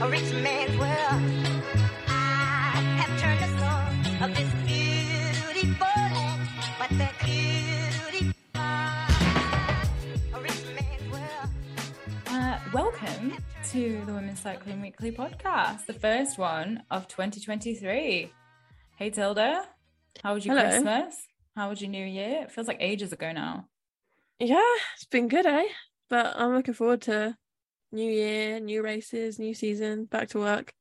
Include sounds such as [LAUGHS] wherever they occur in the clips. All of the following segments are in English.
a rich man's world. I have turned the soul of this beautiful land, but the beauty a rich man's world. Uh, welcome to the Women's Cycling Weekly podcast, the first one of 2023. Hey Tilda, how was your Hello. Christmas? How was your New Year? It feels like ages ago now. Yeah, it's been good, eh? But I'm looking forward to new year, new races, new season, back to work.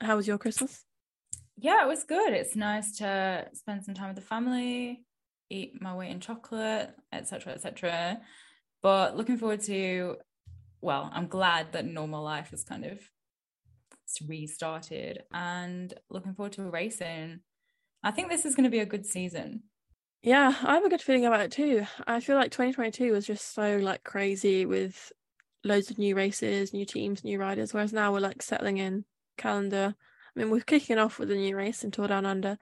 How was your Christmas? Yeah, it was good. It's nice to spend some time with the family, eat my weight in chocolate, etc., etc. But looking forward to, well, I'm glad that normal life has kind of restarted, and looking forward to racing. I think this is going to be a good season. Yeah, I have a good feeling about it too. I feel like 2022 was just so like crazy with loads of new races, new teams, new riders, whereas now we're like settling in calendar. I mean, we're kicking off with a new race in Tour Down Under,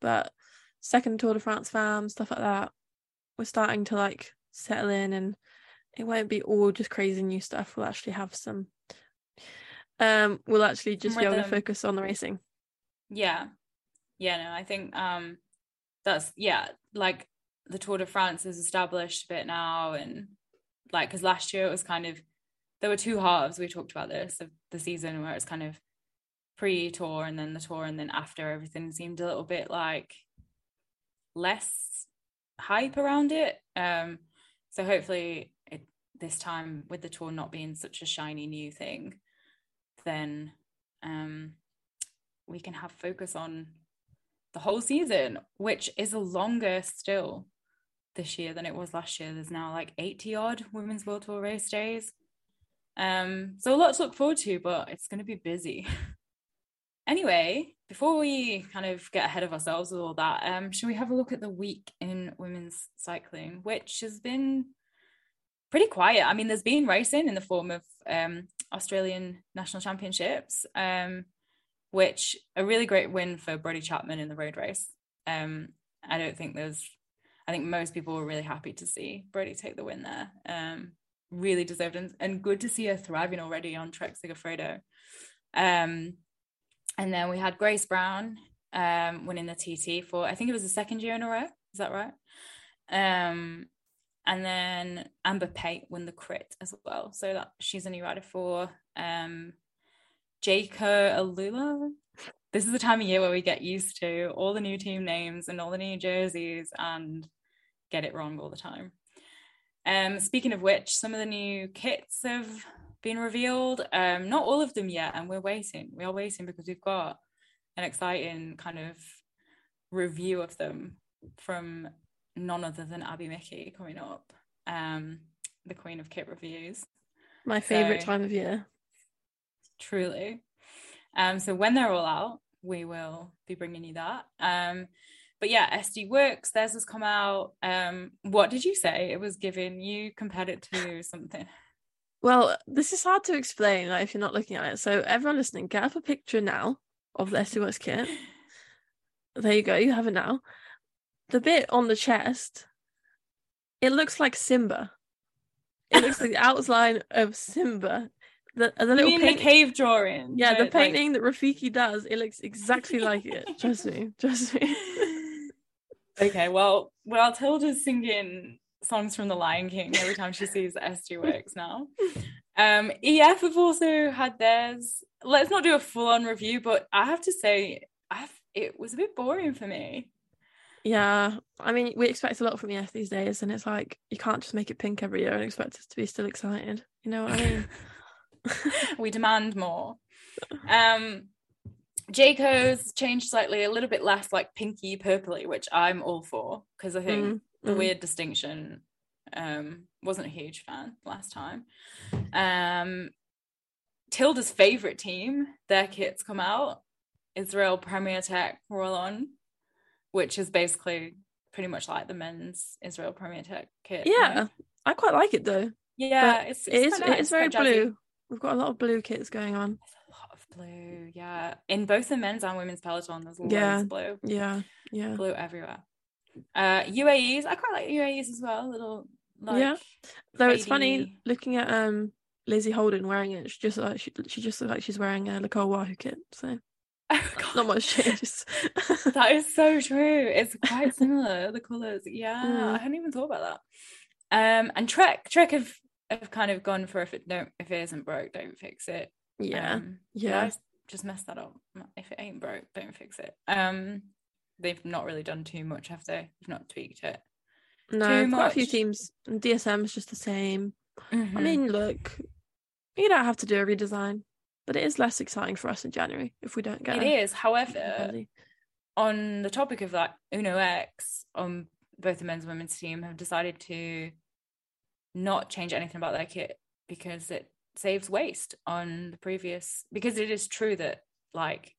but second Tour de France Femme, stuff like that. We're starting to like settle in and it won't be all just crazy new stuff. We'll actually have some um we'll actually just be able to focus on the racing. Yeah. Yeah, no, I think um that's yeah, like the Tour de France is established a bit now and like because last year it was kind of there were two halves, we talked about this of the season where it's kind of pre-tour and then the tour and then after everything seemed a little bit like less hype around it. Um so hopefully it this time with the tour not being such a shiny new thing, then um we can have focus on the whole season, which is longer still this year than it was last year. There's now like 80 odd women's world tour race days. Um, so a lot to look forward to, but it's going to be busy. [LAUGHS] anyway, before we kind of get ahead of ourselves with all that, um, should we have a look at the week in women's cycling, which has been pretty quiet. I mean, there's been racing in the form of um, Australian national championships. Um, which a really great win for Brodie Chapman in the road race. Um, I don't think there's, I think most people were really happy to see Brodie take the win there. Um, really deserved and, and good to see her thriving already on Trek Segafredo. Um, and then we had Grace Brown um, winning the TT for, I think it was the second year in a row. Is that right? Um, and then Amber Pate won the crit as well. So that she's a new rider for um, Jayco AlUla. This is the time of year where we get used to all the new team names and all the new jerseys and get it wrong all the time. Um, speaking of which, some of the new kits have been revealed. Um, not all of them yet, and we're waiting. We are waiting because we've got an exciting kind of review of them from none other than Abby Mickey coming up, um, the Queen of Kit Reviews My favorite So- time of year. truly. Um, so when they're all out, we will be bringing you that. Um, but yeah, SD Worx, theirs has come out. Um, what did you say? It was given you compared it to something. Well, this is hard to explain like, if you're not looking at it. So everyone listening, get up a picture now of the SD Worx kit. [LAUGHS] There you go, you have it now. The bit on the chest, it looks like Simba. It looks like the [LAUGHS] outline of Simba. The, the You little mean the cave drawing? yeah, the like- painting that Rafiki does, it looks exactly like it. Trust me, trust me. [LAUGHS] okay, well, well, Tilda's singing songs from The Lion King every time she sees SD Worx now. Um, EF have also had theirs. Let's not do a full-on review, but I have to say, I've, it was a bit boring for me. Yeah, I mean, we expect a lot from EF these days, and it's like you can't just make it pink every year and expect us to be still excited. You know what I mean? [LAUGHS] [LAUGHS] we demand more. Um, Jayco's changed slightly, a little bit less like pinky purpley, which I'm all for because I think Mm, the mm. weird distinction um wasn't a huge fan last time. Um, Tilda's favorite team, their kits come out. Israel Premier Tech Roland, which is basically pretty much like the men's Israel Premier Tech kit. Yeah, I quite like it though. yeah, But it's, it it's is nice, it is very blue. We've got a lot of blue kits going on. Lot of blue, yeah. In both the men's and women's peloton, there's loads Yeah. of blue, Yeah, yeah, blue everywhere. Uh, UAEs, I quite like UAEs as well. Little like Yeah. Though it's funny looking at um Lizzie Holden wearing it. She just like she, she just looks like she's wearing a Le Col Wahoo kit. So [LAUGHS] Oh, not much changes. [LAUGHS] that is so true. It's [LAUGHS] quite similar, the colours. Yeah, Mm. I hadn't even thought about that. Um and Trek Trek have have kind of gone for if it don't if it isn't broke, don't fix it. Yeah, Um, yeah. Just mess that up. If it ain't broke, don't fix it. Um they've not really done too much, have they? They've not tweaked it. no, too quite a few teams. DSM is just the same. I Mhm. mean, look, you don't have to do a redesign, but it is less exciting for us in January if we don't get it a- However, Bendy. on the topic of that, Uno X on both the men's and women's team have decided to not change anything about their kit because it saves waste on the previous because it is true that like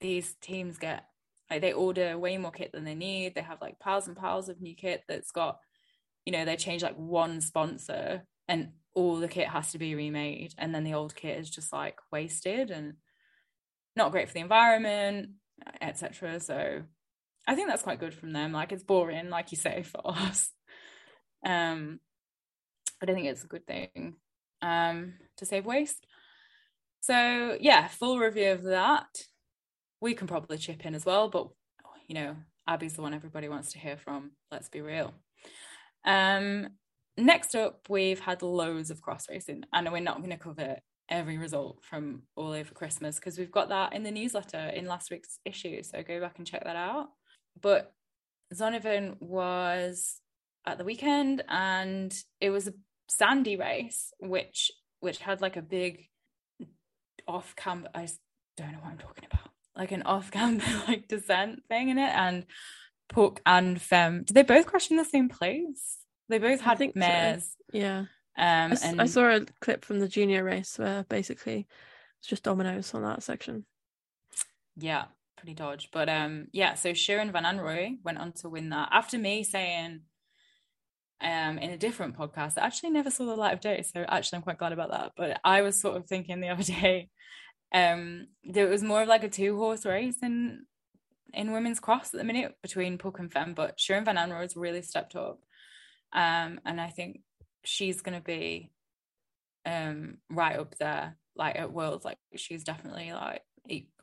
these teams get like they order way more kit than they need. They have like piles and piles of new kit that's got, you know, they change like one sponsor and all the kit has to be remade. And then the old kit is just like wasted and not great for the environment etc so i think that's quite good from them. Like it's boring like you say [LAUGHS] for us. Um but i think it's a good thing um to save waste so yeah full review of that we can probably chip in as well but you know abby's the one everybody wants to hear from let's be real um next up we've had loads of cross racing and we're not going to cover every result from all over Christmas because we've got that in the newsletter in last week's issue. So go back and check that out. But Zonhoven was at the weekend and it was a sandy race, which which had like a big off camp I don't know what I'm talking about. Like an off camp [LAUGHS] like descent thing in it. And Puck and Fem, did they both crash in the same place? They both I had think so. mares. Yeah, Um I, and I saw a clip from the junior race where basically it's just dominoes on that section. Yeah, pretty dodge. But um, yeah, so Shirin Van Anrooij went on to win that after me saying um in a different podcast that actually never saw the light of day. So actually I'm quite glad about that. But I was sort of thinking the other [LAUGHS] day, um, there was more of like a two horse race in in women's cross at the minute between Puck and Fem, but Shirin Van Anrooij's really stepped up. Um, and I think she's gonna be um right up there like at worlds like she's definitely like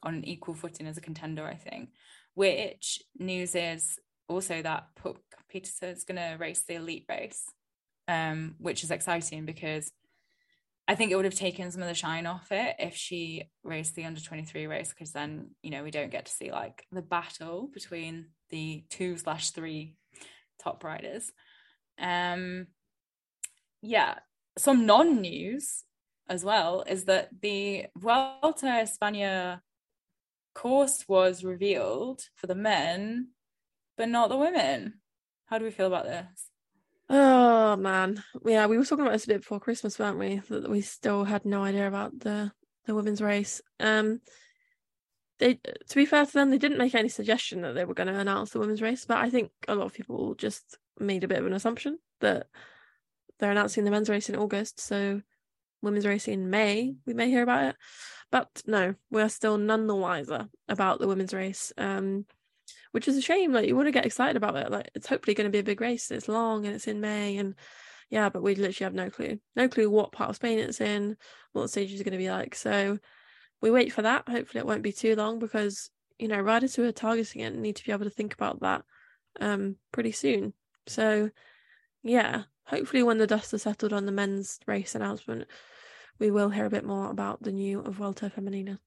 on equal footing as a contender i think which news is also that Puck Pieterse is going to race the elite race um which is exciting because i think it would have taken some of the shine off it if she raced the under 23 race because then you know we don't get to see like the battle between the two slash three top riders um yeah some non-news as well is that the Vuelta España course was revealed for the men, but not the women. How do we feel about this? Oh man, yeah, we were talking about this a bit before Christmas, weren't we? That we still had no idea about the the women's race. Um, they, to be fair to them, they didn't make any suggestion that they were going to announce the women's race, but I think a lot of people just made a bit of an assumption that they're announcing the men's race in August, so women's race in May, we may hear about it. But no, we're still none the wiser about the women's race. Um, which is a shame. Like you want to get excited about it. Like it's hopefully going to be a big race. It's long and it's in May, and yeah, but we literally have no clue, no clue what part of Spain it's in, what the stage is going to be like. So we wait for that. Hopefully, it won't be too long because you know riders who are targeting it need to be able to think about that um pretty soon. So yeah, hopefully when the dust has settled on the men's race announcement, we will hear a bit more about the new of Vuelta Femenina.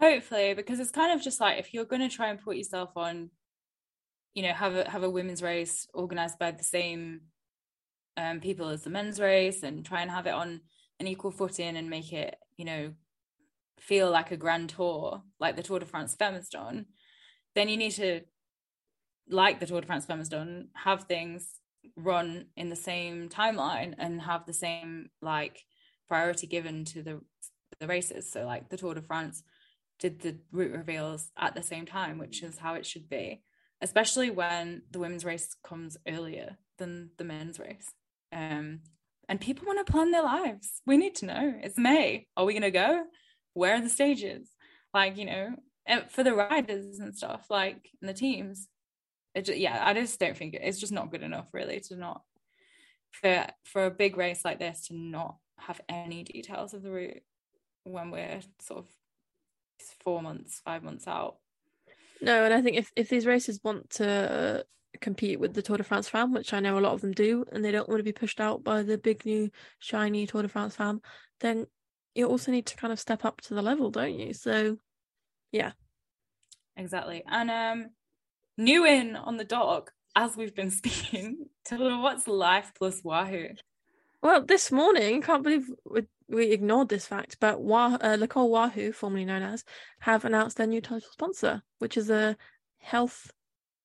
Hopefully, because it's kind of just like if you're going to try and put yourself on, you know, have a have a women's race organized by the same um, people as the men's race, and try and have it on an equal footing and make it, you know, feel like a grand tour, like the Tour de France Femme has done. Then you need to, like the Tour de France Femme has done, have things run in the same timeline and have the same like priority given to the the races. So like the Tour de France did the route reveals at the same time, which is how it should be, especially when the women's race comes earlier than the men's race. Um, and people want to plan their lives. We need to know. It's May. Are we going to go? Where are the stages? Like, you know, for the riders and stuff, like in the teams. It, ju- yeah, I just don't think it's just not good enough, really, to not for for a big race like this to not have any details of the route when we're sort of four months, five months out. No, and I think if, if these races want to compete with the Tour de France Femme, which I know a lot of them do, and they don't want to be pushed out by the big new shiny Tour de France Femme, then you also need to kind of step up to the level, don't you? So, yeah, exactly. And um, new in on the dog, as we've been [LAUGHS] speaking, Tilda, what's life plus Wahoo? Well, this morning, can't believe we, we ignored this fact, but Wah, uh, Wahoo, formerly known as, have announced their new title sponsor, which is a health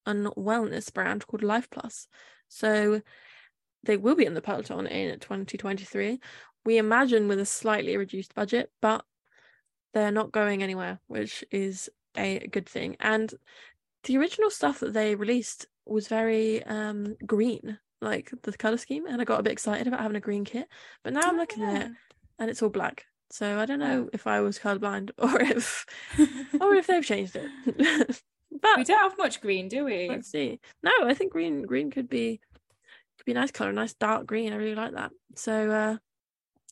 and wellness brand called Life Plus. So they will be in the peloton in 2023. We imagine with a slightly reduced budget, but they're not going anywhere, which is a good thing. And the original stuff that they released was very um green, like the color scheme, and I got a bit excited about having a green kit. But now I'm looking at it and it's all black. So I don't know if I was colorblind [LAUGHS] or if [LAUGHS] or if they've changed it. [LAUGHS] but we don't have much green, do we? Let's see. No, I think green green could be could be a nice color, nice dark green. I really like that. So uh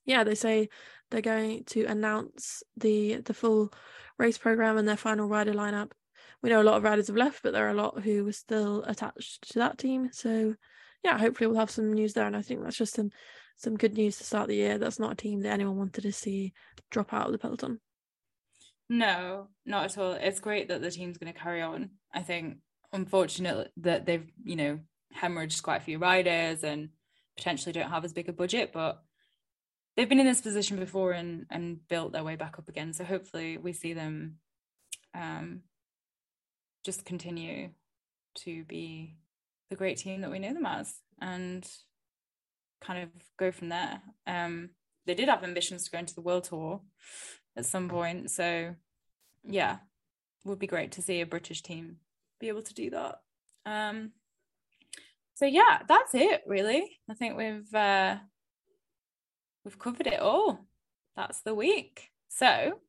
yeah, they say they're going to announce the the full race program and their final rider lineup. We know a lot of riders have left, but there are a lot who are still attached to that team. So yeah, hopefully we'll have some news there. And I think that's just some some good news to start the year. That's not a team that anyone wanted to see drop out of the peloton. No, not at all. It's great that the team's going to carry on. I think unfortunate that they've, you know, hemorrhaged quite a few riders and potentially don't have as big a budget, but they've been in this position before and and built their way back up again. So hopefully we see them um, just continue to be the great team that we know them as and kind of go from there. Um, they did have ambitions to go into the world tour at some point. So yeah, would be great to see a British team be able to do that. Um, so yeah, that's it really. I think we've uh, we've covered it all. That's the week. So,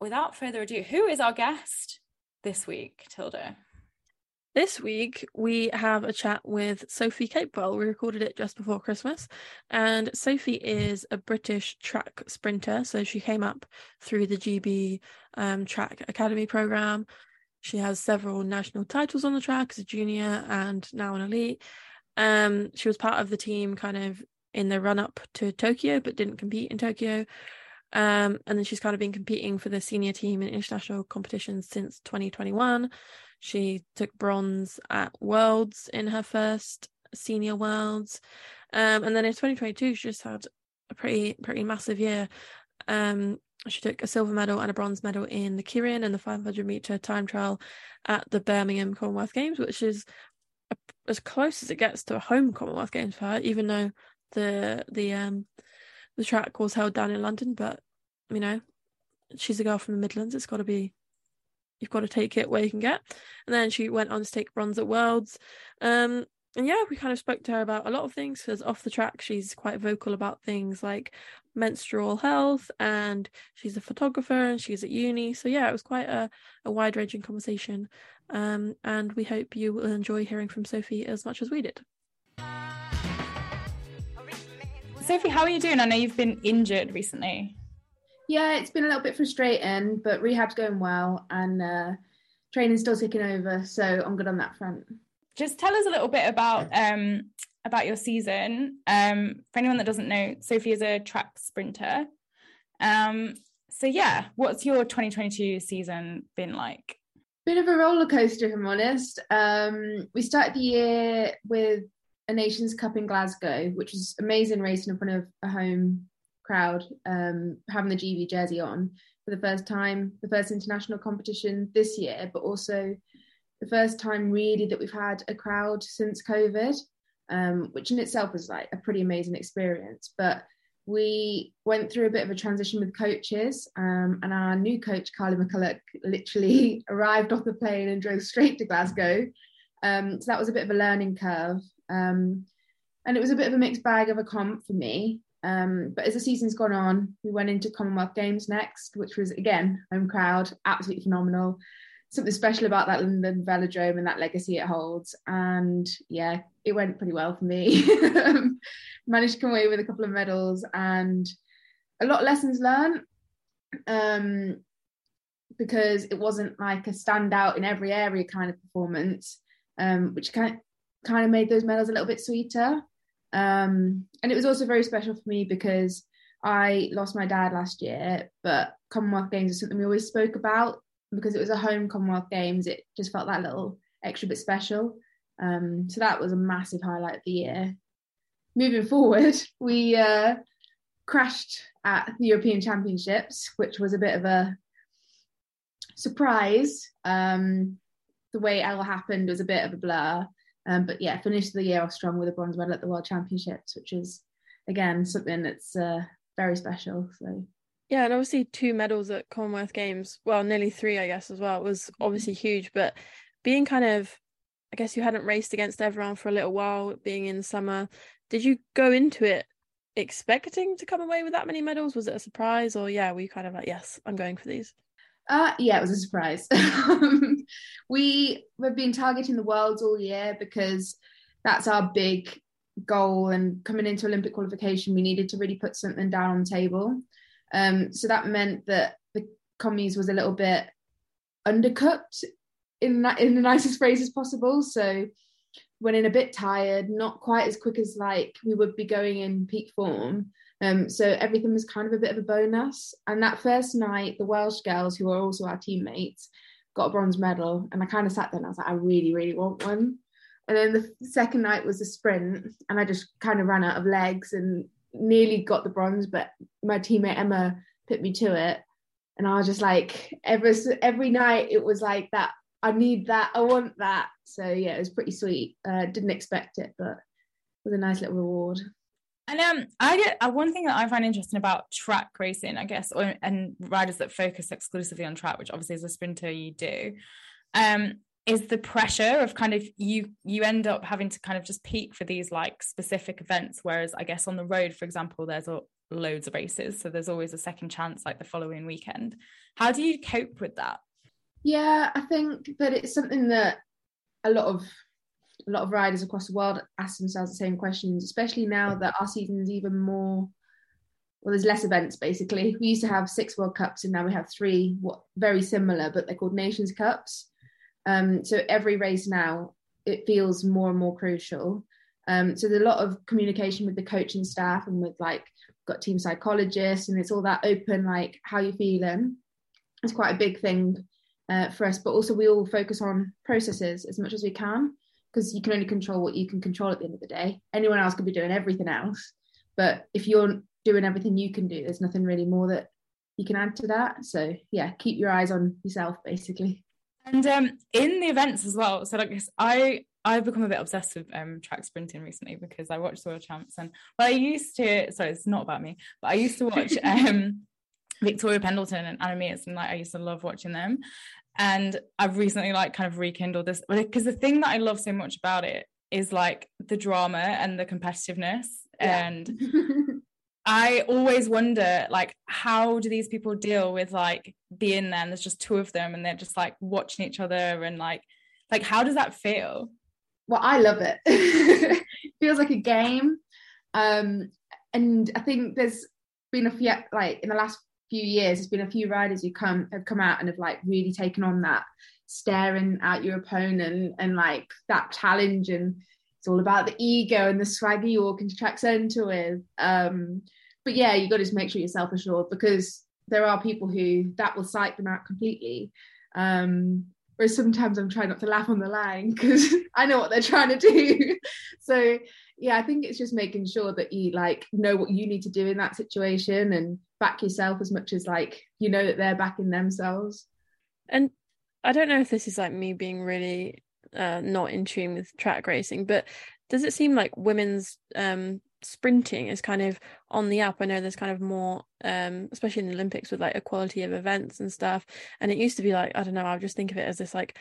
without further ado, who is our guest this week, Tilda? This week, we have a chat with Sophie Capewell. We recorded it just before Christmas. And Sophie is a British track sprinter. So she came up through the GB um, Track Academy program. She has several national titles on the track as a junior and now an elite. Um, she was part of the team kind of in the run up to Tokyo, but didn't compete in Tokyo. Um, and then she's kind of been competing for the senior team in international competitions since 2021. She took bronze at Worlds in her first senior Worlds. Um, and then in 2022, she just had a pretty, pretty massive year. Um, she took a silver medal and a bronze medal in the Keirin and the 500 meter time trial at the Birmingham Commonwealth Games, which is a, as close as it gets to a home Commonwealth Games for her, even though the the um the track was held down in London, but you know, she's a girl from the Midlands. It's got to be, you've got to take it where you can get. And then she went on to take bronze at Worlds. Um, and yeah, we kind of spoke to her about a lot of things because off the track, she's quite vocal about things like menstrual health and she's a photographer and she's at uni. So yeah, it was quite a, a wide ranging conversation. Um, and we hope you will enjoy hearing from Sophie as much as we did. Sophie, how are you doing? I know you've been injured recently. Yeah, it's been a little bit frustrating, but rehab's going well and uh, training's still ticking over, so I'm good on that front. Just tell us a little bit about um, about your season. Um, for anyone that doesn't know, Sophie is a track sprinter. Um, so yeah, what's your 2022 season been like? Bit of a roller coaster, if I'm honest. Um, we started the year with a Nations Cup in Glasgow, which was amazing racing in front of a home crowd, um, having the GB jersey on for the first time, the first international competition this year, but also the first time really that we've had a crowd since COVID, um, which in itself was like a pretty amazing experience. But we went through a bit of a transition with coaches, um, and our new coach, Carly McCulloch, literally [LAUGHS] arrived off the plane and drove straight to Glasgow. Um, so that was a bit of a learning curve. Um, and it was a bit of a mixed bag of a comp for me. Um, but as the season's gone on, we went into Commonwealth Games next, which was again home crowd, absolutely phenomenal. Something special about that London Velodrome and that legacy it holds. And yeah, it went pretty well for me. [LAUGHS] Managed to come away with a couple of medals and a lot of lessons learned. Um, because it wasn't like a standout in every area kind of performance, um, which kind kind of made those medals a little bit sweeter. Um, and it was also very special for me because I lost my dad last year, but Commonwealth Games is something we always spoke about because it was a home Commonwealth Games. It just felt that little extra bit special. Um, so that was a massive highlight of the year. Moving forward, [LAUGHS] we uh, crashed at the European Championships, which was a bit of a surprise. Um, the way it all happened was a bit of a blur. Um, but yeah, finished the year off strong with a bronze medal at the World Championships, which is again something that's uh, very special. So yeah, and obviously two medals at Commonwealth Games, well, nearly three, I guess, as well, was Mm-hmm. obviously huge. But being kind of, I guess you hadn't raced against everyone for a little while, being in summer. Did you go into it expecting to come away with that many medals? Was it a surprise, or yeah, were you kind of like, yes, I'm going for these? Uh, yeah, it was a surprise. [LAUGHS] we have been targeting the worlds all year because that's our big goal. And coming into Olympic qualification, we needed to really put something down on the table. Um, so that meant that the commies was a little bit undercooked in that in the nicest [LAUGHS] phrases possible. So went in a bit tired, not quite as quick as like we would be going in peak form. Um, so everything was kind of a bit of a bonus. And that first night, the Welsh girls, who are also our teammates, got a bronze medal. And I kind of sat there and I was like, I really, really want one. And then the second night was a sprint, and I just kind of ran out of legs and nearly got the bronze, but my teammate Emma put me to it. And I was just like, every every night it was like that. I need that. I want that. So yeah, it was pretty sweet. Uh, didn't expect it, but it was a nice little reward. And um, I get uh, one thing that I find interesting about track racing, I guess, or and riders that focus exclusively on track, which obviously as a sprinter you do, um, is the pressure of kind of you you end up having to kind of just peak for these like specific events. Whereas I guess on the road, for example, there's loads of races, so there's always a second chance like the following weekend. How do you cope with that? Yeah, I think that it's something that a lot of a lot of riders across the world ask themselves the same questions, especially now that our season's even more well, there's less events basically. We used to have six World Cups and now we have three, what very similar, but they're called Nations Cups. Um, so every race now it feels more and more crucial. Um, so there's a lot of communication with the coaching staff and with like got team psychologists and it's all that open like how you feeling. It's quite a big thing uh, for us, but also we all focus on processes as much as we can because you can only control what you can control at the end of the day. Anyone else could be doing everything else, but if you're doing everything you can do, there's nothing really more that you can add to that. So yeah, keep your eyes on yourself basically. And um, in the events as well. So like I I've become a bit obsessed with um, track sprinting recently because I watched the World Champs and well I used to sorry it's not about me but I used to watch [LAUGHS] um, Victoria Pendleton and Anna Meares and like I used to love watching them and I've recently like kind of rekindled this because the thing that I love so much about it is like the drama and the competitiveness Yeah. and [LAUGHS] I always wonder like how do these people deal with like being there and there's just two of them and they're just like watching each other and like like how does that feel well, I love it. [LAUGHS] Feels like a game. Um, and I think there's been a few like in the last few years, there's been a few riders who come have come out and have like really taken on that staring at your opponent and like that challenge and it's all about the ego and the swagger you walk into track centre with. Um, but yeah, you got to make sure you're self assured because there are people who that will psych them out completely. Um, whereas sometimes I'm trying not to laugh on the line because [LAUGHS] I know what they're trying to do. [LAUGHS] so yeah, I think it's just making sure that you like know what you need to do in that situation and back yourself as much as like you know that they're backing themselves. And I don't know if this is like me being really uh, not in tune with track racing, but does it seem like women's um, sprinting is kind of on the up? I know there's kind of more, um, especially in the Olympics, with like equality of events and stuff. And it used to be like I don't know. I would just think of it as this like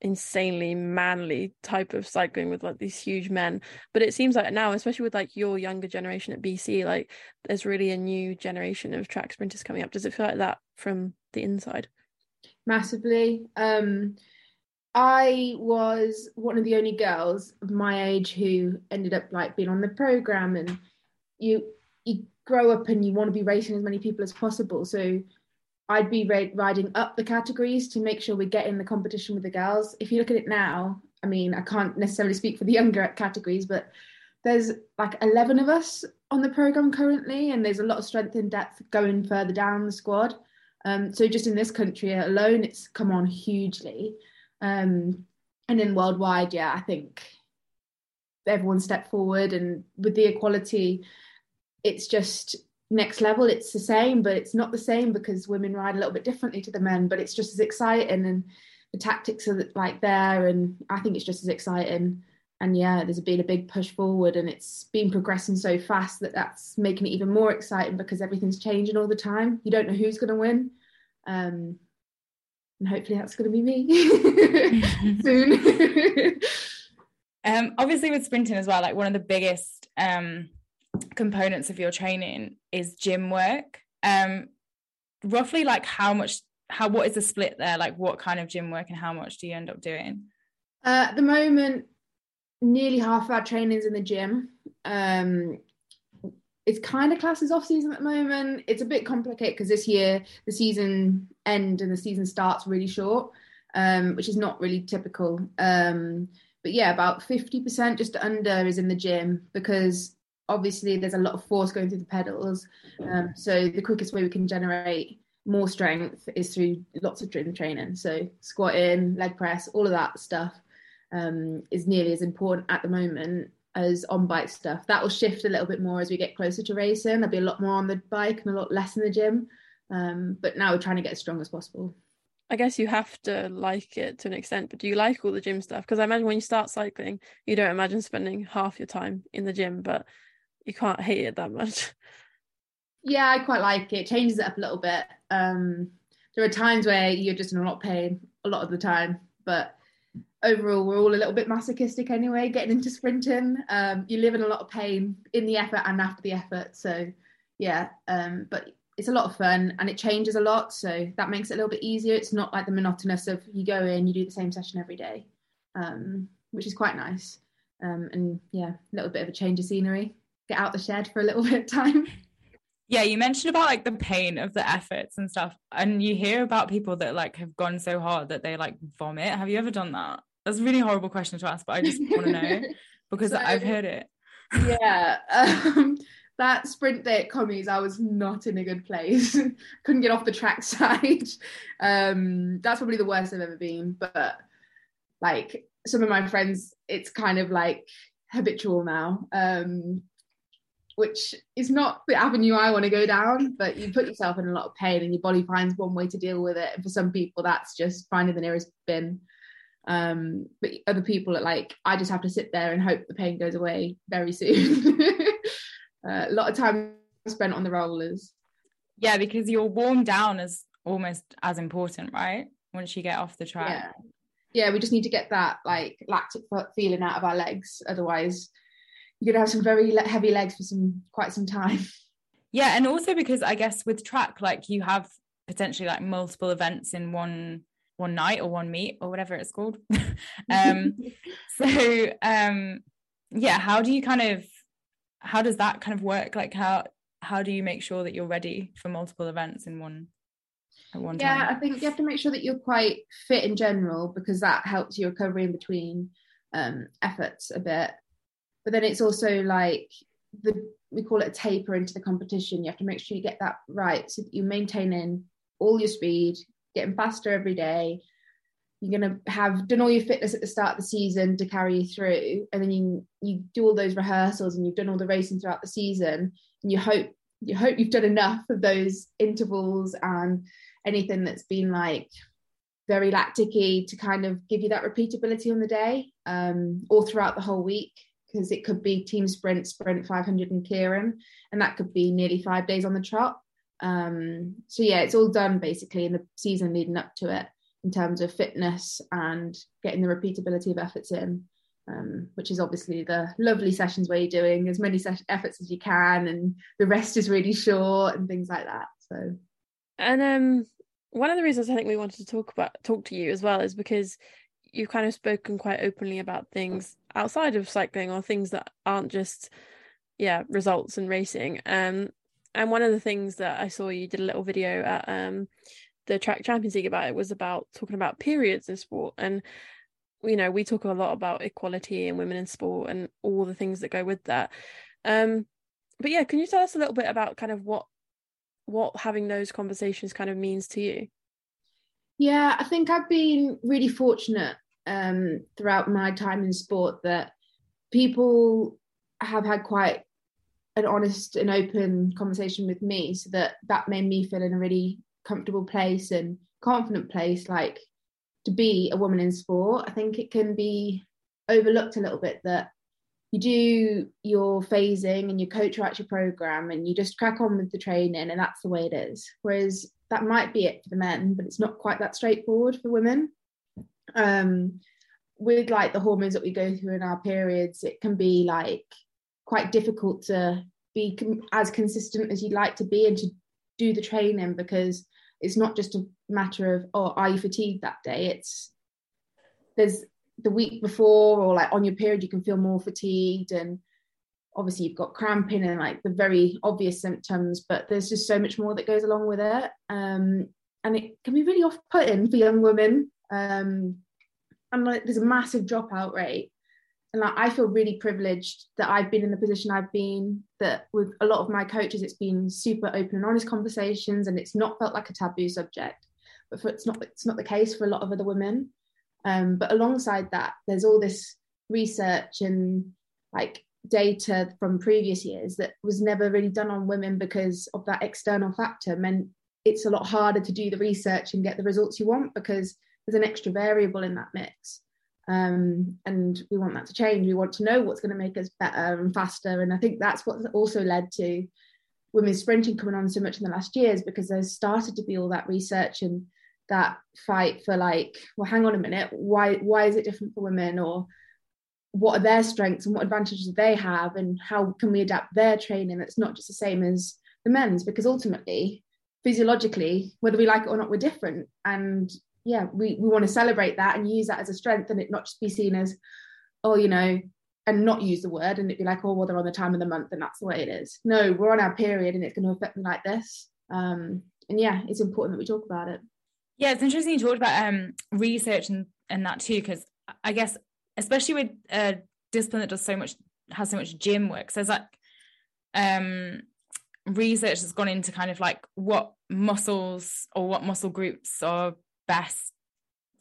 insanely manly type of cycling with like these huge men but it seems like now especially with like your younger generation at bc like there's really a new generation of track sprinters coming up does it feel like that from the inside massively. Um, I was one of the only girls of my age who ended up like being on the program, and you you grow up and you want to be racing as many people as possible. So I'd be ra- riding up the categories to make sure we get in the competition with the girls. If you look at it now, I mean, I can't necessarily speak for the younger categories, but there's like 11 of us on the program currently, and there's a lot of strength and depth going further down the squad. Um, so just in this country alone, it's come on hugely. Um, and then worldwide, yeah, I think everyone stepped forward, and with the equality, it's just next level. It's the same, but it's not the same because women ride a little bit differently to the men. But it's just as exciting, and the tactics are like there, and I think it's just as exciting. And yeah, there's been a big push forward, and it's been progressing so fast that that's making it even more exciting because everything's changing all the time. You don't know who's going to win, um, and hopefully that's going to be me [LAUGHS] [LAUGHS] soon. [LAUGHS] um, obviously, with sprinting as well, like one of the biggest um, components of your training is gym work. Um, roughly, like how much how what is the split there? Like what kind of gym work and how much do you end up doing? Uh, at the moment nearly half of our training's in the gym. Um it's kind of classes off season at the moment. It's a bit complicated because this year the season end and the season starts really short um which is not really typical. Um but yeah about 50% just under is in the gym because obviously there's a lot of force going through the pedals um, so the quickest way we can generate more strength is through lots of gym training. So squatting, leg press, all of that stuff um, is nearly as important at the moment as on bike stuff. That will shift a little bit more as we get closer to racing. There'll be a lot more on the bike and a lot less in the gym. Um, but now we're trying to get as strong as possible. I guess you have to like it to an extent, but do you like all the gym stuff? Because I imagine when you start cycling, you don't imagine spending half your time in the gym, but you can't hate it that much. Yeah, I quite like it. Changes it up a little bit. Um, there are times where you're just in a lot of pain a lot of the time, but overall, we're all a little bit masochistic anyway. Getting into sprinting, um, you live in a lot of pain in the effort and after the effort. So, yeah, um, but it's a lot of fun and it changes a lot, so that makes it a little bit easier. It's not like the monotonous of you go in, you do the same session every day, um, which is quite nice. Um, and yeah, a little bit of a change of scenery. Get out the shed for a little [LAUGHS] bit of time. yeah you mentioned about like the pain of the efforts and stuff and you hear about people that like have gone so hard that they like vomit. Have you ever done that? That's a really horrible question to ask but i just want to know [LAUGHS] because so, i've heard it. [LAUGHS] Yeah um, that sprint day at commies i was not in a good place. Couldn't get off the track side. Um, that's probably the worst i've ever been but like some of my friends it's kind of like habitual now. Um, which is not the avenue I want to go down, but you put yourself in a lot of pain and your body finds one way to deal with it. And for some people, that's just finding the nearest bin. Um, but other people are like, I just have to sit there and hope the pain goes away very soon. [LAUGHS] uh, a lot of time spent on the rollers. Yeah, because you're warm down is almost as important, right? Once you get off the track. Yeah. Yeah, we just need to get that like lactic feeling out of our legs. Otherwise, you're gonna have some very heavy legs for some quite some time. [LAUGHS] Yeah, and also because I guess with track, like you have potentially like multiple events in one one night or one meet or whatever it's called. [LAUGHS] um, [LAUGHS] so um, yeah, how do you kind of how does that kind of work? Like how how do you make sure that you're ready for multiple events in one at one yeah, time? I think you have to make sure that you're quite fit in general because that helps you recovery in between um, efforts a bit but then it's also like the we call it a taper into the competition. You have to make sure you get that right so that you're maintaining all your speed, getting faster every day. You're gonna have done all your fitness at the start of the season to carry you through, and then you you do all those rehearsals and you've done all the racing throughout the season, and you hope you hope you've done enough of those intervals and anything that's been like very lacticy to kind of give you that repeatability on the day um, or throughout the whole week because it could be team sprint, sprint 500 and Keirin, and that could be nearly five days on the trot. Um, so yeah, it's all done basically in the season leading up to it in terms of fitness and getting the repeatability of efforts in, um, which is obviously the lovely sessions where you're doing as many ses- efforts as you can, and the rest is really short and things like that. So, and um, one of the reasons I think we wanted to talk about talk to you as well is because you've kind of spoken quite openly about things outside of cycling or things that aren't just yeah results and racing. Um and one of the things that I saw you did a little video at um the track champions league about it was about talking about periods in sport. And you know we talk a lot about equality and women in sport and all the things that go with that. Um but yeah can you tell us a little bit about kind of what what having those conversations kind of means to you Yeah, I think I've been really fortunate um, throughout my time in sport that people have had quite an honest and open conversation with me, so that that made me feel in a really comfortable place and confident place, like to be a woman in sport. I think it can be overlooked a little bit that you do your phasing and your coach writes your program and you just crack on with the training and that's the way it is. Whereas that might be it for the men, but it's not quite that straightforward for women. Um, with like the hormones that we go through in our periods, it can be like quite difficult to be com- as consistent as you'd like to be and to do the training because it's not just a matter of oh are you fatigued that day it's there's the week before or like on your period you can feel more fatigued and obviously you've got cramping and like the very obvious symptoms but there's just so much more that goes along with it. Um, and it can be really off-putting for young women. Um, and like there's a massive dropout rate. And like I feel really privileged that I've been in the position I've been that with a lot of my coaches it's been super open and honest conversations and it's not felt like a taboo subject. But for, it's not it's not the case for a lot of other women. Um, but alongside that there's all this research and like data from previous years that was never really done on women because of that external factor meant it's a lot harder to do the research and get the results you want because there's an extra variable in that mix. Um, and we want that to change. We want to know what's going to make us better and faster. And i think that's what also led to women's sprinting coming on so much in the last years because there's started to be all that research and that fight for like well hang on a minute. Why why is it different for women? Or what are their strengths and what advantages do they have and how can we adapt their training that's not just the same as the men's? Because ultimately physiologically whether we like it or not we're different. And yeah we, we want to celebrate that and use that as a strength and it not just be seen as oh you know and not use the word and it'd be like oh well they're on the time of the month and that's the way it is. No we're on our period and it's going to affect me like this. Um and yeah it's important that we talk about it. Yeah, it's interesting you talked about um research and, and that too, because I guess especially with a discipline that does so much has so much gym work, so there's like um research that's gone into kind of like what muscles or what muscle groups are best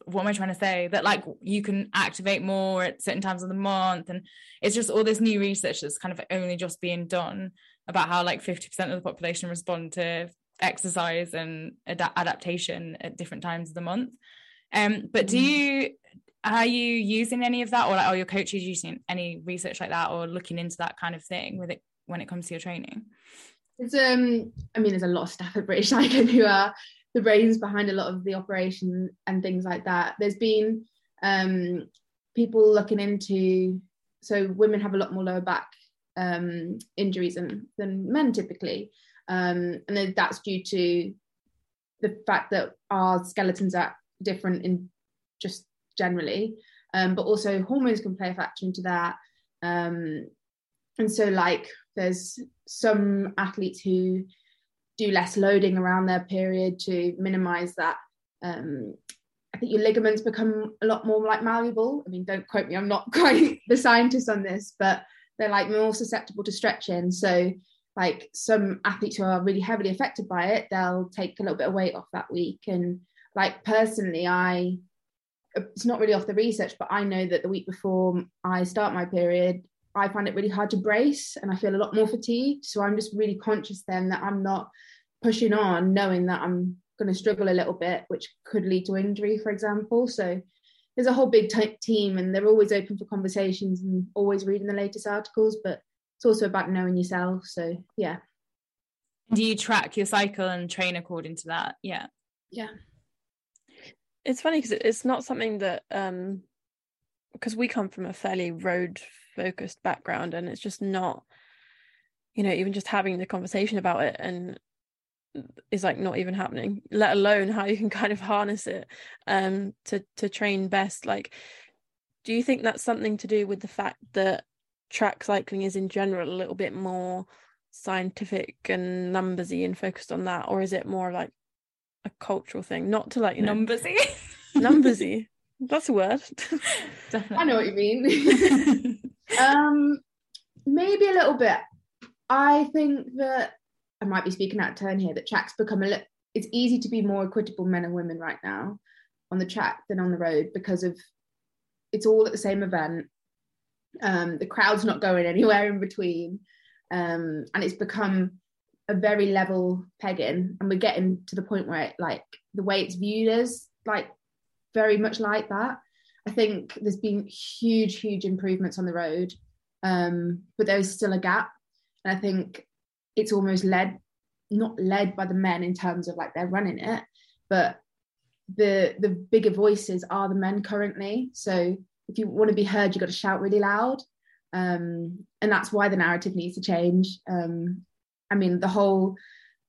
what am I trying to say? That like you can activate more at certain times of the month, and it's just all this new research that's kind of only just being done about how like 50% of the population respond to exercise and ad- adaptation at different times of the month. Um, but do Mm. you are you using any of that, or like are your coaches using any research like that, or looking into that kind of thing with it when it comes to your training? It's um, I mean, there's a lot of staff at British [LAUGHS] Cycling who are the brains behind a lot of the operation and things like that. There's been um, people looking into so women have a lot more lower back um, injuries than than men typically, um, and then that's due to the fact that our skeletons are different in just generally, um, but also hormones can play a factor into that. Um, and so, like, there's some athletes who do less loading around their period to minimize that. Um, I think your ligaments become a lot more like malleable. I mean, don't quote me, I'm not [LAUGHS] quite the scientist on this, but they're like more susceptible to stretching. So, like some athletes who are really heavily affected by it, they'll take a little bit of weight off that week. And like personally, I it's not really off the research, but I know that the week before I start my period, I find it really hard to brace and I feel a lot more fatigued. So I'm just really conscious then that I'm not pushing on, knowing that I'm going to struggle a little bit, which could lead to injury, for example. So there's a whole big t- team and they're always open for conversations and always reading the latest articles, but it's also about knowing yourself. So yeah. Do you track your cycle and train according to that? Yeah. Yeah. It's funny because it's not something that um because we come from a fairly road focused background and it's just not you know even just having the conversation about it and is like not even happening let alone how you can kind of harness it um to to train best. Like do you think that's something to do with the fact that track cycling is in general a little bit more scientific and numbersy and focused on that, or is it more like a cultural thing? Not to like you know Numbersy. [LAUGHS] numbersy. That's a word. I know what you mean. [LAUGHS] um, maybe a little bit. I think that I might be speaking out of turn here. That track's become a little. It's easy to be more equitable men and women right now on the track than on the road because of it's all at the same event. Um, the crowd's not going anywhere in between, um, and it's become a very level pegging. And we're getting to the point where, it, like, the way it's viewed is like very much like that. I think there's been huge, huge improvements on the road, um, but there is still a gap. And I think it's almost led, not led by the men in terms of like they're running it, but the the bigger voices are the men currently. So if you want to be heard, you've got to shout really loud. Um, and that's why the narrative needs to change. Um, I mean, the whole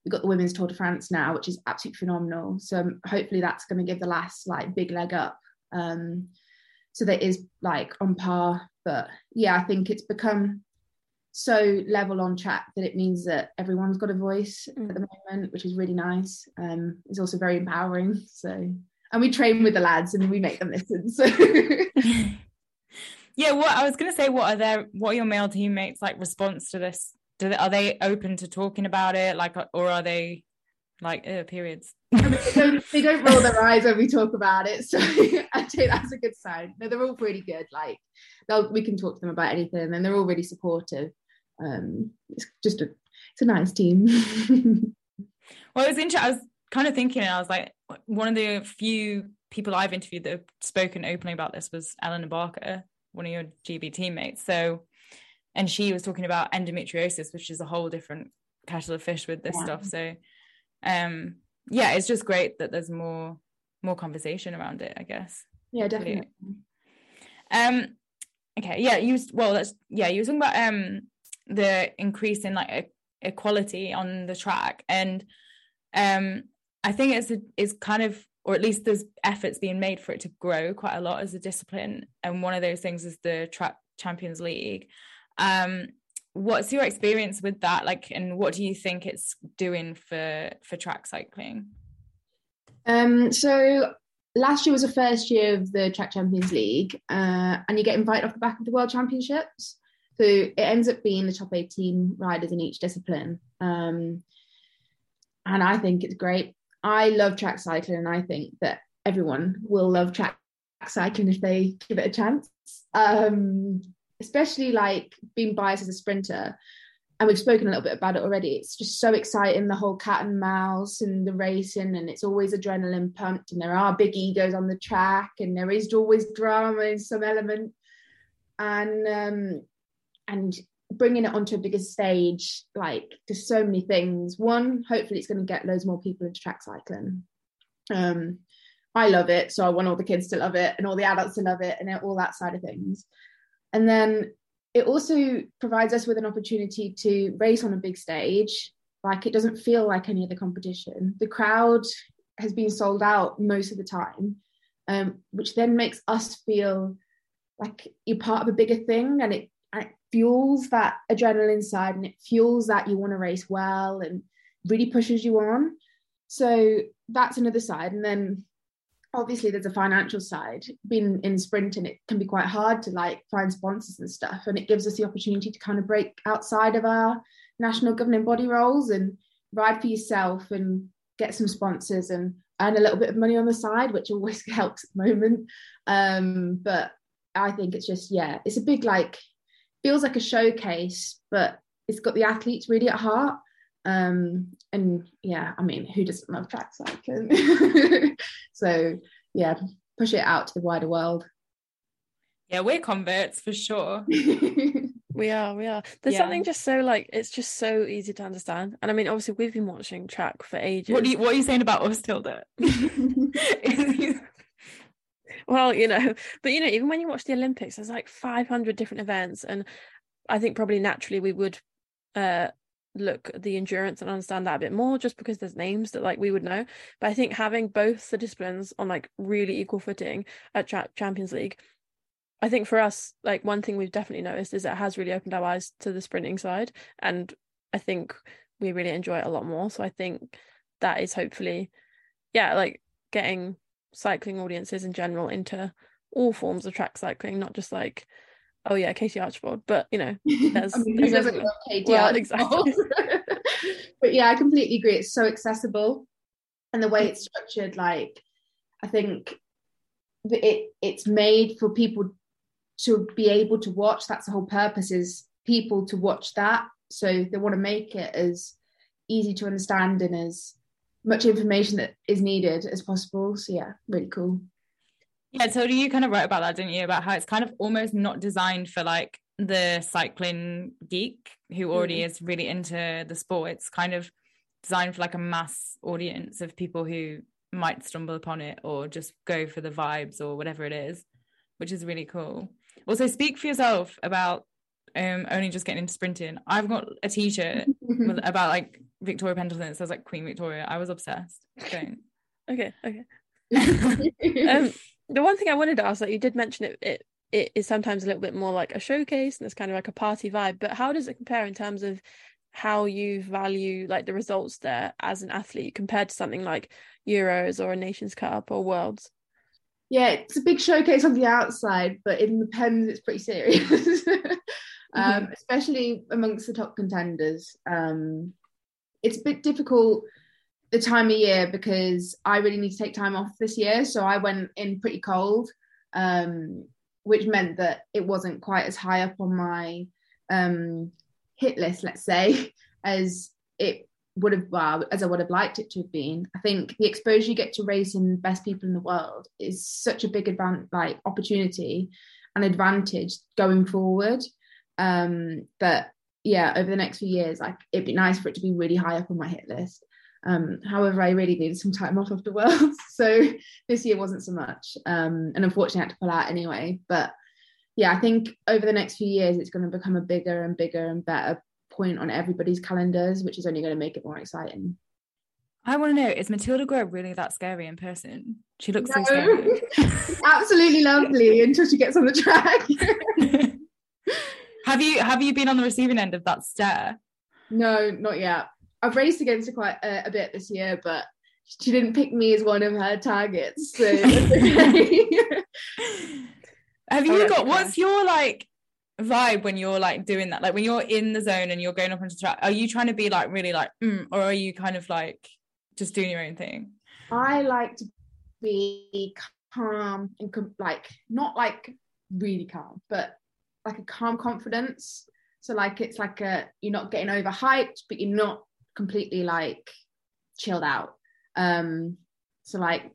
we've got the women's Tour de France now, which is absolutely phenomenal. So um, hopefully that's going to give the last like big leg up. Um, so that is like on par. But yeah, I think it's become so level on track that it means that everyone's got a voice Mm. at the moment, which is really nice. Um, it's also very empowering. So and we train with the lads and we make them listen. So [LAUGHS] yeah, what I was gonna say, what are their what are your male teammates like response to this? Do they, are they open to talking about it, like, or are they like uh, periods? [LAUGHS] they, don't, they don't roll their eyes when we talk about it. So [LAUGHS] I think that's a good sign. No, they're all pretty good. Like they'll, we can talk to them about anything, and they're all really supportive. Um, it's just a it's a nice team. [LAUGHS] Well, it was interesting. I was kind of thinking, and I was like, one of the few people I've interviewed that have spoken openly about this was Elinor Barker, one of your GB teammates. So, and she was talking about endometriosis, which is a whole different kettle of fish with this Yeah. stuff. So, um, yeah, it's just great that there's more more conversation around it. I guess. yeah, definitely. Um, okay, yeah, you was, well, that's yeah, you were talking about um the increase in like e- equality on the track, and um, I think it's a, it's kind of, or at least there's efforts being made for it to grow quite a lot as a discipline, and one of those things is the track Champions League. Um, what's your experience with that like and what do you think it's doing for for track cycling Um, so last year was the first year of the Track Champions League, uh, and you get invited off the back of the World Championships. So it ends up being the top 18 riders in each discipline. Um, and I think it's great. I love track cycling, and I think that everyone will love track cycling if they give it a chance. Um, especially like being biased as a sprinter, and we've spoken a little bit about it already. It's just so exciting the whole cat and mouse and the racing, and it's always adrenaline pumped, and there are big egos on the track, and there is always drama in some element, and um, and bringing it onto a bigger stage, like there's so many things. One, hopefully, it's going to get loads more people into track cycling. Um, I love it, so I want all the kids to love it and all the adults to love it, and all that side of things. And then it also provides us with an opportunity to race on a big stage. Like it doesn't feel like any other competition. The crowd has been sold out most of the time, um, which then makes us feel like you're part of a bigger thing, and it, and it fuels that adrenaline side, and it fuels that you want to race well, and really pushes you on. So that's another side, and then obviously there's a financial side being in sprint and it can be quite hard to like find sponsors and stuff and it gives us the opportunity to kind of break outside of our national governing body roles and ride for yourself and get some sponsors and earn a little bit of money on the side which always [LAUGHS] helps at the moment. Um but i think it's just yeah it's a big like feels like a showcase but it's got the athletes really at heart um and yeah i mean who doesn't love track cycling [LAUGHS] so yeah push it out to the wider world yeah we're converts for sure [LAUGHS] We are, we are. There's Yeah. something just so like it's just so easy to understand. And I mean, obviously, we've been watching track for ages. what, do you, what are you saying about us tilda [LAUGHS] well, you know, but you know, even when you watch the Olympics, there's like 500 different events, and I think probably naturally we would uh look at the endurance and understand that a bit more just because there's names that like we would know but i think having both the disciplines on like really equal footing at Tra- champions league i think for us like one thing we've definitely noticed is it has really opened our eyes to the sprinting side and I think we really enjoy it a lot more. So I think that is hopefully, yeah, like getting cycling audiences in general into all forms of track cycling, not just like, oh yeah, Katie Archibald, but you know, [LAUGHS] there's, I mean, there's doesn't love Katie Well, Archibald? exactly. [LAUGHS] but yeah, I completely agree. It's so accessible, and the way it's structured, like I think it it's made for people to be able to watch. That's the whole purpose is people to watch that. So they want to make it as easy to understand and as much information that is needed as possible. So yeah, really cool. Yeah, so you kind of wrote about that, didn't you? About how it's kind of almost not designed for like the cycling geek who already is really into the sport. It's kind of designed for like a mass audience of people who might stumble upon it or just go for the vibes or whatever it is, which is really cool. Also, speak for yourself about um only just getting into sprinting. I've got a t-shirt [LAUGHS] with, about like Victoria Pendleton. It says like Queen Victoria. I was obsessed. Don't. [LAUGHS] Okay, okay. [LAUGHS] Um, the one thing I wanted to ask, like you did mention it, it it is sometimes a little bit more like a showcase and it's kind of like a party vibe. But how does it compare in terms of how you value like the results there as an athlete compared to something like Euros or a Nations Cup or Worlds? yeah, it's a big showcase on the outside, but in the pens, it's pretty serious, [LAUGHS] um, especially amongst the top contenders. Um, it's a bit difficult the time of year because I really need to take time off this year. So I went in pretty cold, um, which meant that it wasn't quite as high up on my um, hit list, let's say, [LAUGHS] as it would have well, as I would have liked it to have been. I think the exposure you get to racing best people in the world is such a big advan- like opportunity and advantage going forward. Um, that yeah, over the next few years, like it'd be nice for it to be really high up on my hit list. Um, however, I really needed some time off after Worlds, [LAUGHS] so this year wasn't so much. Um, and unfortunately, I had to pull out anyway. But yeah, I think over the next few years, it's going to become a bigger and bigger and better point on everybody's calendars, which is only going to make it more exciting. I want to know, is Mathilde Gros really that scary in person? She looks so scary. [LAUGHS] Absolutely lovely until she gets on the track. [LAUGHS] have you have you been on the receiving end of that stare? no, not yet. I've raced against her quite a, a bit this year, but she didn't pick me as one of her targets. So that's [LAUGHS] okay. Have you that's got what's your like vibe when you're like doing that? Like when you're in the zone and you're going up onto the track, are you trying to be like really like mm, or are you kind of like just doing your own thing? I like to be calm and com- like not like really calm, but like a calm confidence. So like it's like a you're not getting overhyped, but you're not completely like chilled out. Um, so like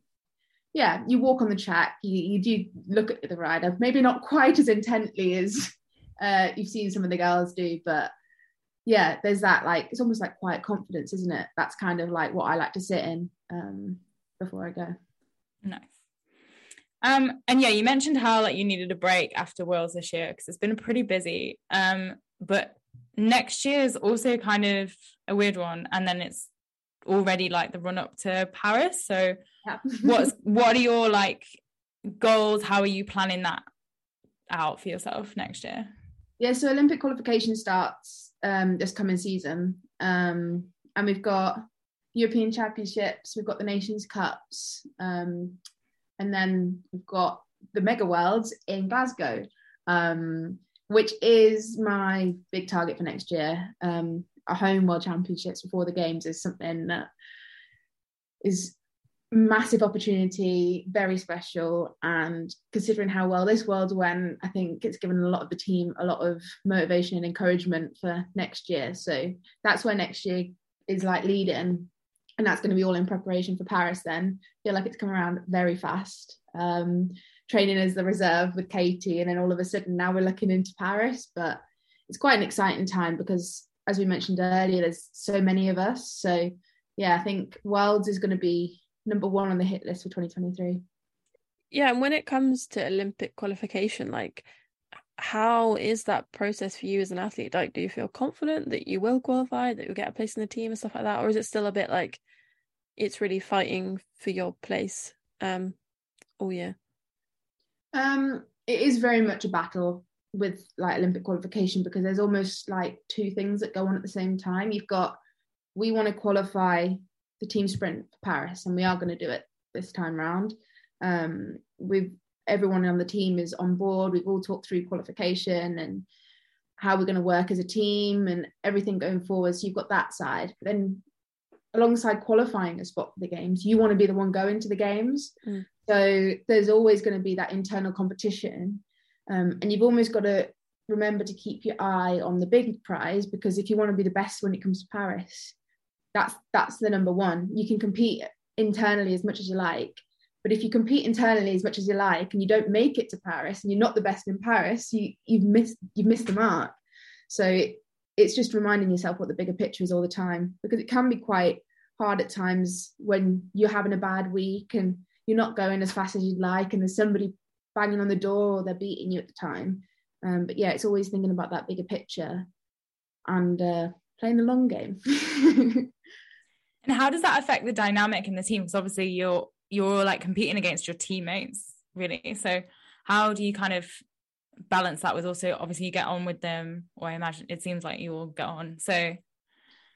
yeah, you walk on the track, you, you do look at the rider, maybe not quite as intently as uh, you've seen some of the girls do, but yeah, there's that like it's almost like quiet confidence, isn't it? That's kind of like what I like to sit in um, before I go. Nice. Um, and yeah, you mentioned how like you needed a break after Worlds this year because it's been pretty busy. Um, but next year is also kind of a weird one, and then it's already like the run up to Paris. So Yeah. what's [LAUGHS] what are your like goals? How are you planning that out for yourself next year? yeah, so Olympic qualification starts um, this coming season, um, and we've got European Championships, we've got the Nations Cups, um, and then we've got the Mega Worlds in Glasgow, um, which is my big target for next year. Um, a home World Championships before the games is something that is massive opportunity, very special. And considering how well this world went, I think it's given a lot of the team a lot of motivation and encouragement for next year. So that's where next year is like leading. And that's going to be all in preparation for Paris then. feel like it's come around very fast. Um, training as the reserve with Katie, and then all of a sudden now we're looking into Paris. But it's quite an exciting time because, as we mentioned earlier, there's so many of us. So yeah, I think Worlds is going to be number one on the hit list for 2023. Yeah, and when it comes to Olympic qualification, like how is that process for you as an athlete? Like, do you feel confident that you will qualify, that you'll get a place in the team and stuff like that, or is it still a bit like it's really fighting for your place? Um, oh yeah, Um, it is very much a battle with like Olympic qualification because there's almost like two things that go on at the same time. You've got we want to qualify the team sprint for Paris, and we are going to do it this time round. Um, we've everyone on the team is on board. We've all talked through qualification and how we're going to work as a team and everything going forward. So you've got that side. Then alongside qualifying a spot for the games, you want to be the one going to the games. Mm. So there's always going to be that internal competition. Um, and you've almost got to remember to keep your eye on the big prize because if you want to be the best when it comes to Paris, that's that's the number one. You can compete internally as much as you like, but if you compete internally as much as you like and you don't make it to Paris and you're not the best in Paris, you you've missed you've missed the mark. So it's just reminding yourself what the bigger picture is all the time because it can be quite hard at times when you're having a bad week and you're not going as fast as you'd like and there's somebody banging on the door or they're beating you at the time. Um, but yeah, it's always thinking about that bigger picture and uh, playing the long game. [LAUGHS] and how does that affect the dynamic in the team? Because obviously you're you're like competing against your teammates really so how do you kind of balance that with also obviously you get on with them or i imagine it seems like you all get on so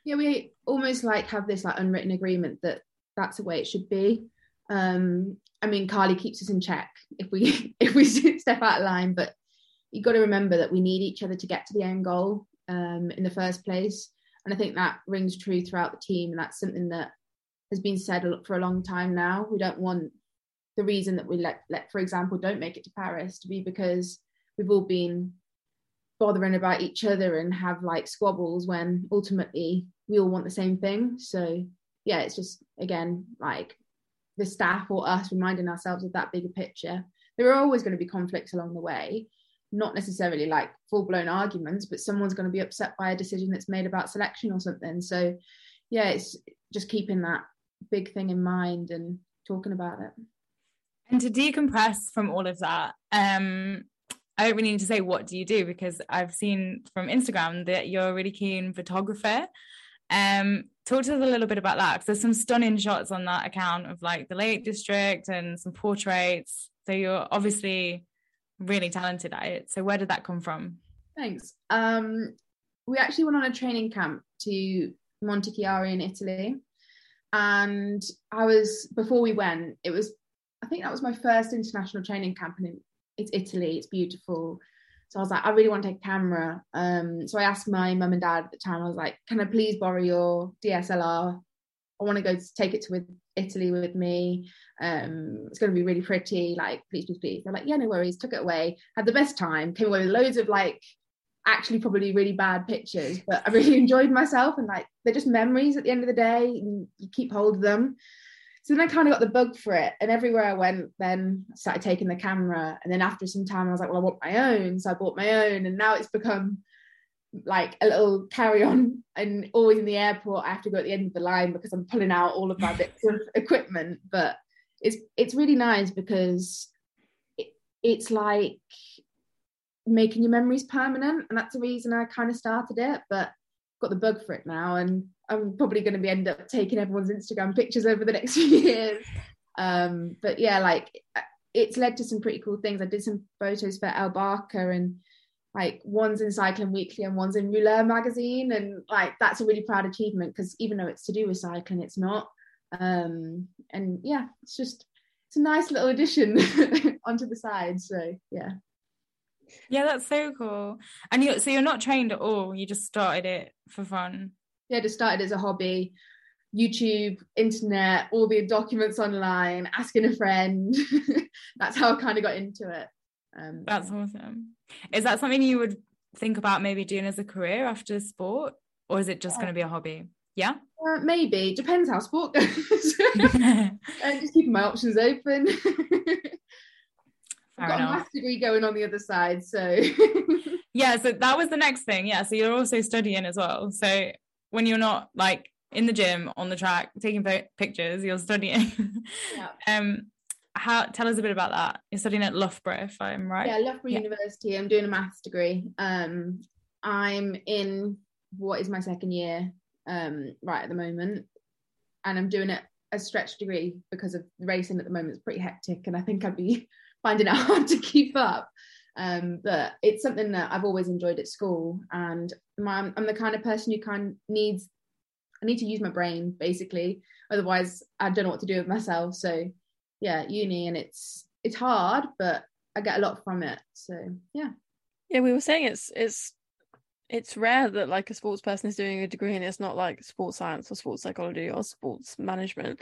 yeah we almost like have this like unwritten agreement that that's the way it should be um i mean carly keeps us in check if we [LAUGHS] if we step out of line but you've got to remember that we need each other to get to the end goal um in the first place and i think that rings true throughout the team and that's something that has been said for a long time now. We don't want the reason that we let, let, for example, don't make it to Paris to be because we've all been bothering about each other and have like squabbles when ultimately we all want the same thing. So yeah, it's just again like the staff or us reminding ourselves of that bigger picture. There are always going to be conflicts along the way, not necessarily like full blown arguments, but someone's going to be upset by a decision that's made about selection or something. So yeah, it's just keeping that big thing in mind and talking about it. And to decompress from all of that, um, I don't really need to say what do you do because I've seen from Instagram that you're a really keen photographer. Um, talk to us a little bit about that because there's some stunning shots on that account of like the Lake District and some portraits. So you're obviously really talented at it. So where did that come from? Thanks. Um, we actually went on a training camp to Montichiari in Italy and I was before we went, it was I think that was my first international training camp, and it's Italy. It's beautiful. So I was like, I really want to take a camera. Um, so I asked my mum and dad at the time. I was like, Can I please borrow your DSLR? I want to go take it to Italy with me. Um, it's going to be really pretty. Like, please, please, please. They're like, yeah, no worries. Took it away. Had the best time. Came away with loads of like actually probably really bad pictures, but I really [LAUGHS] enjoyed myself and like they're just memories at the end of the day you keep hold of them. So then I kind of got the bug for it. And everywhere I went, then I started taking the camera. And then after some time, I was like, well, I want my own. So I bought my own. And now it's become like a little carry on. And always in the airport, I have to go at the end of the line because I'm pulling out all of my [LAUGHS] bits of equipment. But it's it's really nice because it, it's like making your memories permanent and that's the reason i kind of started it but got the bug for it now and i'm probably going to be end up taking everyone's instagram pictures over the next [LAUGHS] few years um but yeah like it's led to some pretty cool things i did some photos for El Barker and like one's in cycling weekly and one's in rouleur magazine and like that's a really proud achievement because even though it's to do with cycling it's not um and yeah it's just it's a nice little addition [LAUGHS] onto the side so yeah yeah, that's so cool. And you so you're not trained at all. You just started it for fun. Yeah, just started as a hobby. YouTube, internet, all the documents online, asking a friend. [LAUGHS] that's how I kind of got into it. Um, that's awesome. Is that something you would think about maybe doing as a career after sport, or is it just yeah. going to be a hobby? Yeah. Uh, maybe depends how sport goes. [LAUGHS] [LAUGHS] uh, just keeping my options open. I've got enough. a maths degree going on the other side. So yeah, so that was the next thing. Yeah, so you're also studying as well. So when you're not like in the gym on the track taking pictures, you're studying. Yeah. [LAUGHS] um, how tell us a bit about that? You're studying at Loughborough, if I'm right. Yeah, Loughborough yeah. University. I'm doing a maths degree. Um, I'm in what is my second year um, right at the moment, and I'm doing it a stretch degree because of racing at the moment. It's pretty hectic, and I think I'd be [LAUGHS] finding it [LAUGHS] hard to keep up. Um, but it's something that I've always enjoyed at school, and my, I'm the kind of person who kind of needs I need to use my brain basically. Otherwise, I don't know what to do with myself. So, yeah, uni, and it's it's hard, but I get a lot from it. So, yeah. Yeah, we were saying it's it's it's rare that like a sports person is doing a degree and it's not like sports science or sports psychology or sports management.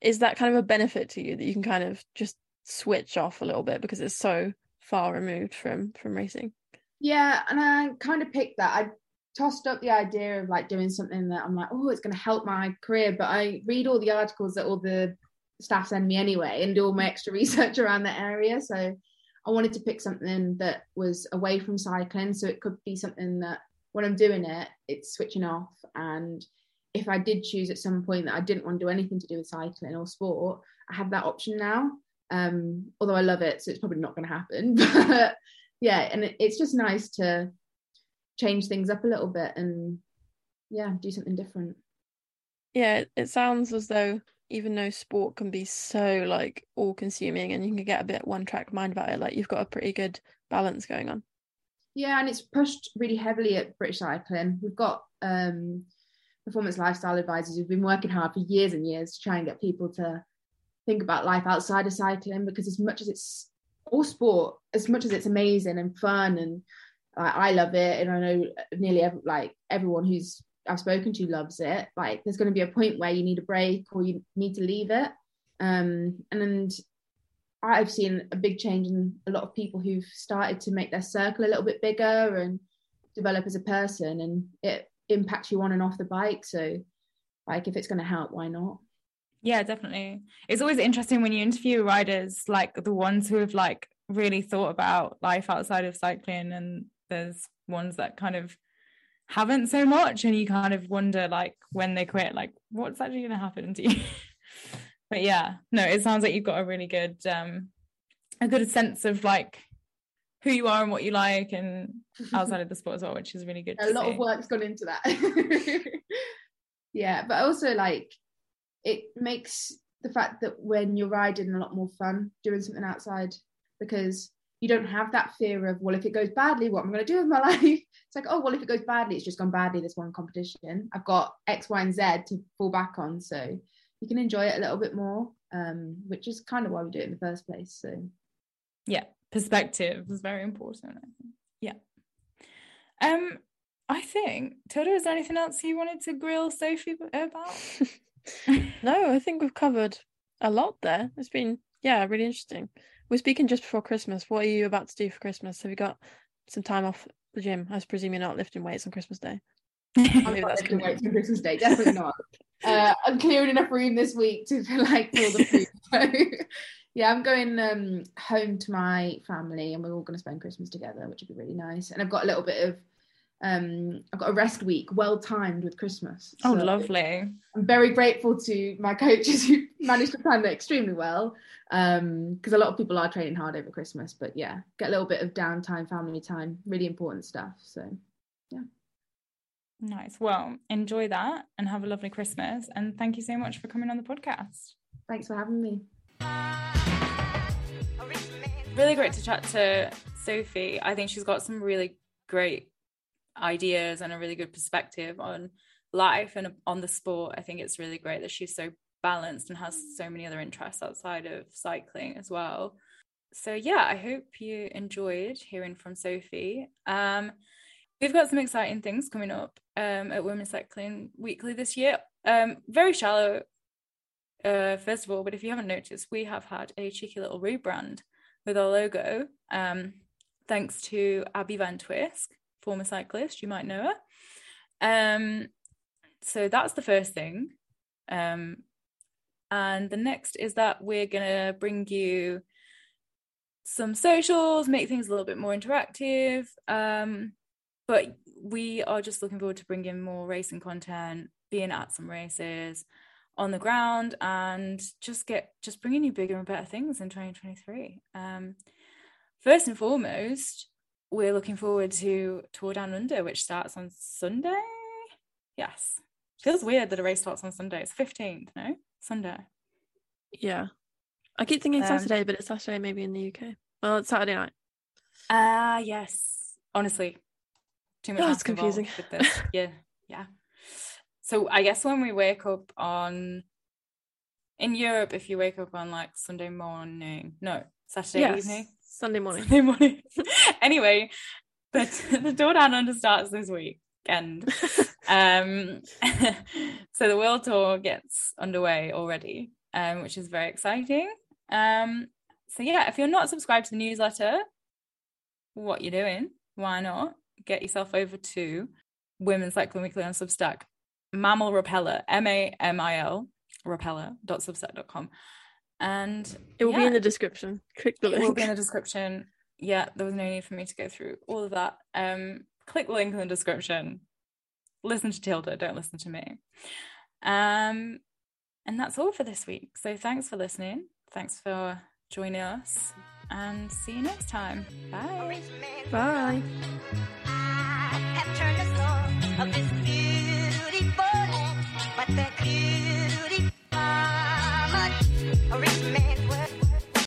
Is that kind of a benefit to you that you can kind of just switch off a little bit because it's so far removed from from racing? Yeah, and I kind of picked that. I tossed up the idea of like doing something that I'm like, oh, it's going to help my career. But I read all the articles that all the staff send me anyway and do all my extra [LAUGHS] research around the area. So I wanted to pick something that was away from cycling. So it could be something that when I'm doing it, it's switching off. And if I did choose at some point that I didn't want to do anything to do with cycling or sport, I have that option now. Um, although I love it, so it's probably not going to happen. [LAUGHS] But yeah, and it, it's just nice to change things up a little bit and yeah do something different. Yeah it sounds as though even though sport can be so like all consuming and you can get a bit one track mind about it like you've got a pretty good balance going on. Yeah and it's pushed really heavily at british cycling. We've got um performance lifestyle advisors who've been working hard for years and years to try and get people to think about life outside of cycling because as much as it's all sport as much as it's amazing and fun and I love it, and I know nearly every, like everyone who's I've spoken to loves it. Like, there's going to be a point where you need a break or you need to leave it. Um, and I've seen a big change in a lot of people who've started to make their circle a little bit bigger and develop as a person, and it impacts you on and off the bike. So, like, if it's going to help, why not? Yeah, definitely. It's always interesting when you interview riders, like the ones who have like really thought about life outside of cycling and there's ones that kind of haven't so much and you kind of wonder like when they quit like what's actually going to happen to you [LAUGHS] but yeah no it sounds like you've got a really good um a good sense of like who you are and what you like and outside of the sport as well which is really good [LAUGHS] a lot see. of work's gone into that [LAUGHS] yeah but also like it makes the fact that when you're riding a lot more fun doing something outside because you don't have that fear of well if it goes badly what am i going to do with my [LAUGHS] life? It's like oh well if it goes badly it's just gone badly this one competition. I've got x y and z to fall back on so you can enjoy it a little bit more um, which is kind of why we do it in the first place so. Yeah perspective is very important yeah. Um i think Tilda is there anything else you wanted to grill sophie about? [LAUGHS] No i think we've covered a lot there. It's been yeah really interesting we're speaking just before Christmas. What are you about to do for Christmas? Have you got some time off the gym? I presume you're not lifting weights on Christmas Day. I'm [LAUGHS] not lifting weights on Christmas Day. Definitely not. [LAUGHS] uh, I'm clearing enough room this week to [LAUGHS] like fill the food. So, yeah, I'm going um, home to my family, and we're all going to spend Christmas together, which would be really nice. And I've got a little bit of um I've got a rest week well timed with Christmas. Oh, so oh, lovely. I'm very grateful to my coaches who [LAUGHS] managed to plan that extremely well. Um, because a lot of people are training hard over Christmas, but yeah, get a little bit of downtime, family time, really important stuff. So yeah. Nice. Well, enjoy that and have a lovely Christmas. And thank you so much for coming on the podcast. Thanks for having me. Really great to chat to Sophie. I think she's got some really great ideas and a really good perspective on life and on the sport. I think it's really great that she's so balanced and has so many other interests outside of cycling as well. So yeah, I hope you enjoyed hearing from Sophie. Um, we've got some exciting things coming up um, at Women's Cycling Weekly this year. Um, very shallow, uh, first of all, but if you haven't noticed, we have had a cheeky little rebrand with our logo. Um, thanks to Abby Van Twisk, former cyclist. You might know her. Um, so that's the first thing. Um, and the next is that we're going to bring you some socials, make things a little bit more interactive. Um, but we are just looking forward to bringing more racing content, being at some races on the ground and just get just bringing you bigger and better things in 2023 um, first and foremost we're looking forward to Tour Down Under, which starts on Sunday. Yes. Feels weird that a race starts on Sunday. It's 15th, no? Sunday. Yeah. I keep thinking um, Saturday, but it's Saturday maybe in the UK. Well, it's Saturday night. Ah, yes. Honestly, too much. Oh, it's confusing. With this. [LAUGHS] yeah, yeah. So I guess when we wake up on in Europe, if you wake up on like Sunday morning, no Saturday Yes, evening, Sunday morning. Sunday morning. [LAUGHS] anyway, but the [LAUGHS] Tour Down Under starts this weekend. [LAUGHS] um, so the World Tour gets underway already, um, which is very exciting. Um, so yeah, if you're not subscribed to the newsletter, what you're doing? Why not get yourself over to Women's Cycling Weekly on Substack, Mamil Repeller, M A M I L repeller.substack.com, and It will be in the description. Click the link. it will be in the description. Yeah, there was no need for me to go through all of that. Um, click the link in the description. Listen to Tilda, don't listen to me. Um, and that's all for this week. So thanks for listening. Thanks for joining us, and see you next time. Bye. Rich man Bye. A rich man